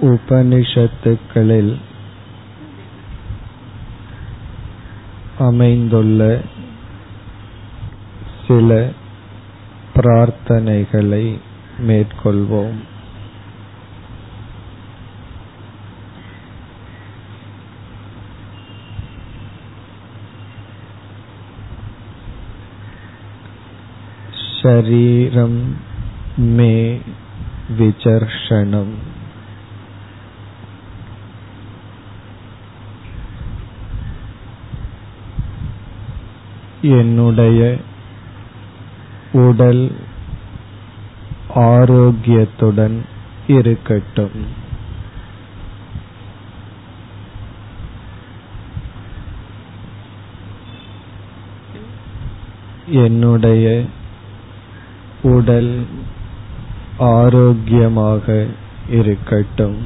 உபனிஷத்துக்களில் அமைந்துள்ள சில பிரார்த்தனைகளை மேற்கொள்வோம் शरीरं मे विचर्षणम् என்னுடைய உடல் ஆரோக்கியத்துடன் இருக்கட்டும் என்னுடைய உடல் ஆரோக்கியமாக இருக்கட்டும்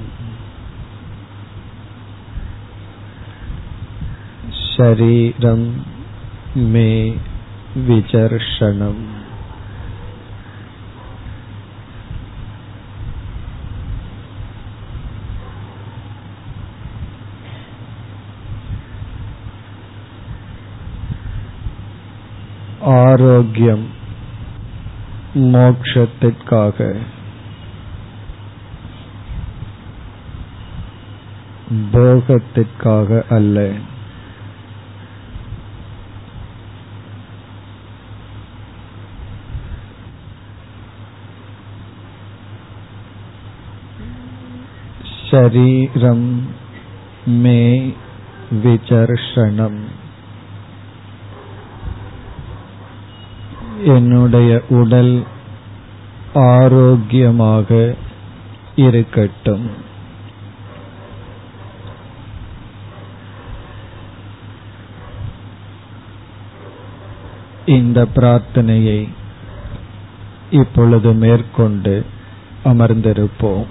शरीरं मे विचर्षणम् ஆரோக்கியம் மோக்ஷத்திற்காக போகத்திற்காக அல்ல शरीरं मे விசர்ஷணம் என்னுடைய உடல் ஆரோக்கியமாக இருக்கட்டும் இந்த பிரார்த்தனையை இப்பொழுது மேற்கொண்டு அமர்ந்திருப்போம்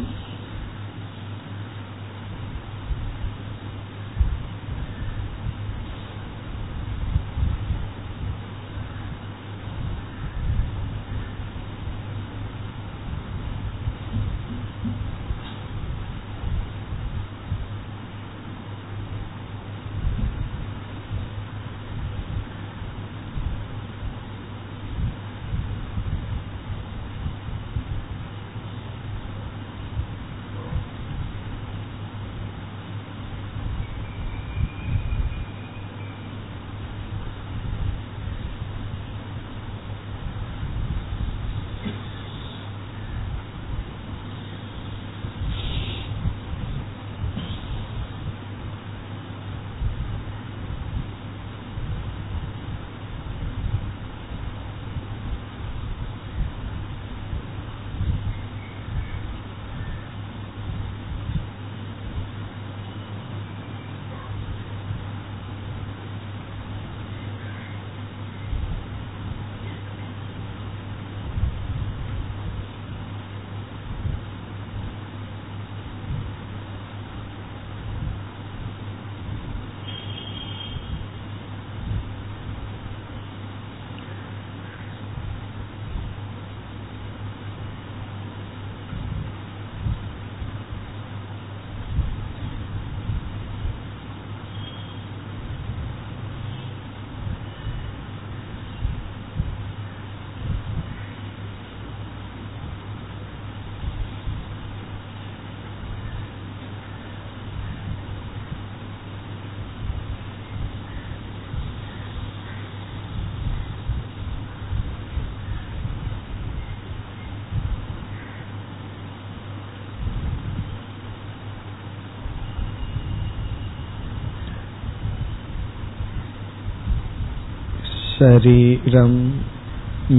शरीरं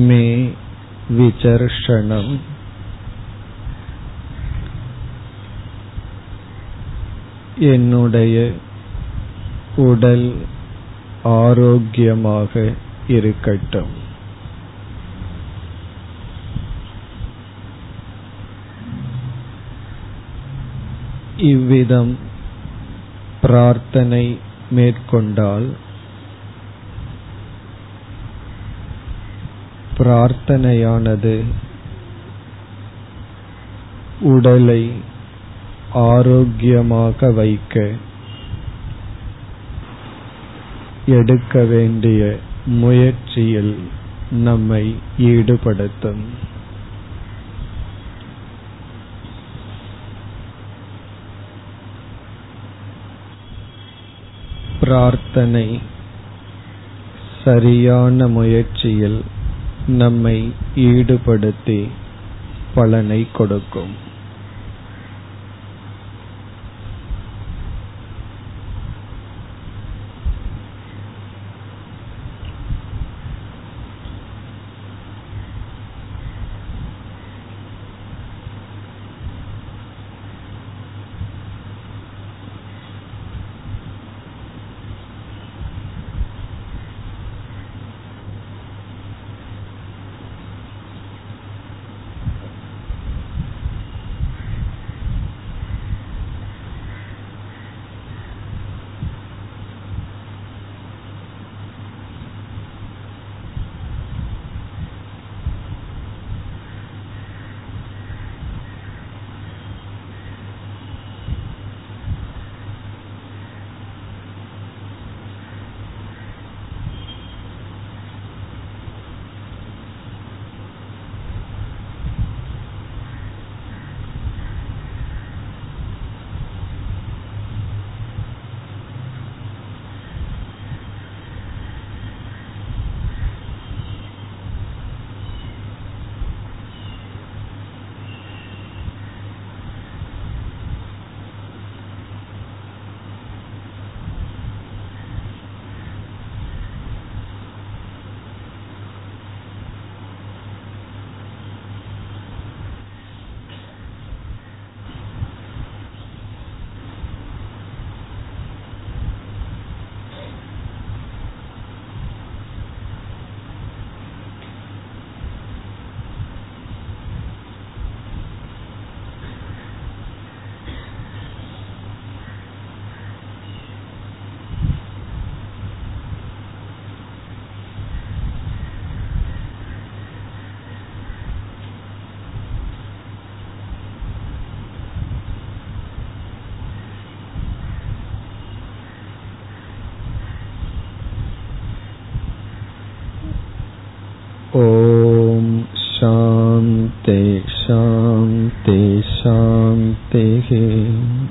मे विचर्षणम् என்னுடைய உடல் ஆரோக்கியமாக இருக்கட்டும் இவ்விதம் பிரார்த்தனை மேற்கொண்டால் பிரார்த்தனையானது. உடலை ஆரோக்கியமாக வைக்க எடுக்க வேண்டிய முயற்சியில் நம்மை ஈடுபடுத்தும். பிரார்த்தனை சரியான முயற்சியில் நம்மை ஈடுபடுத்தி பலனை கொடுக்கும். ॐ शान्ति शान्ति शान्तिः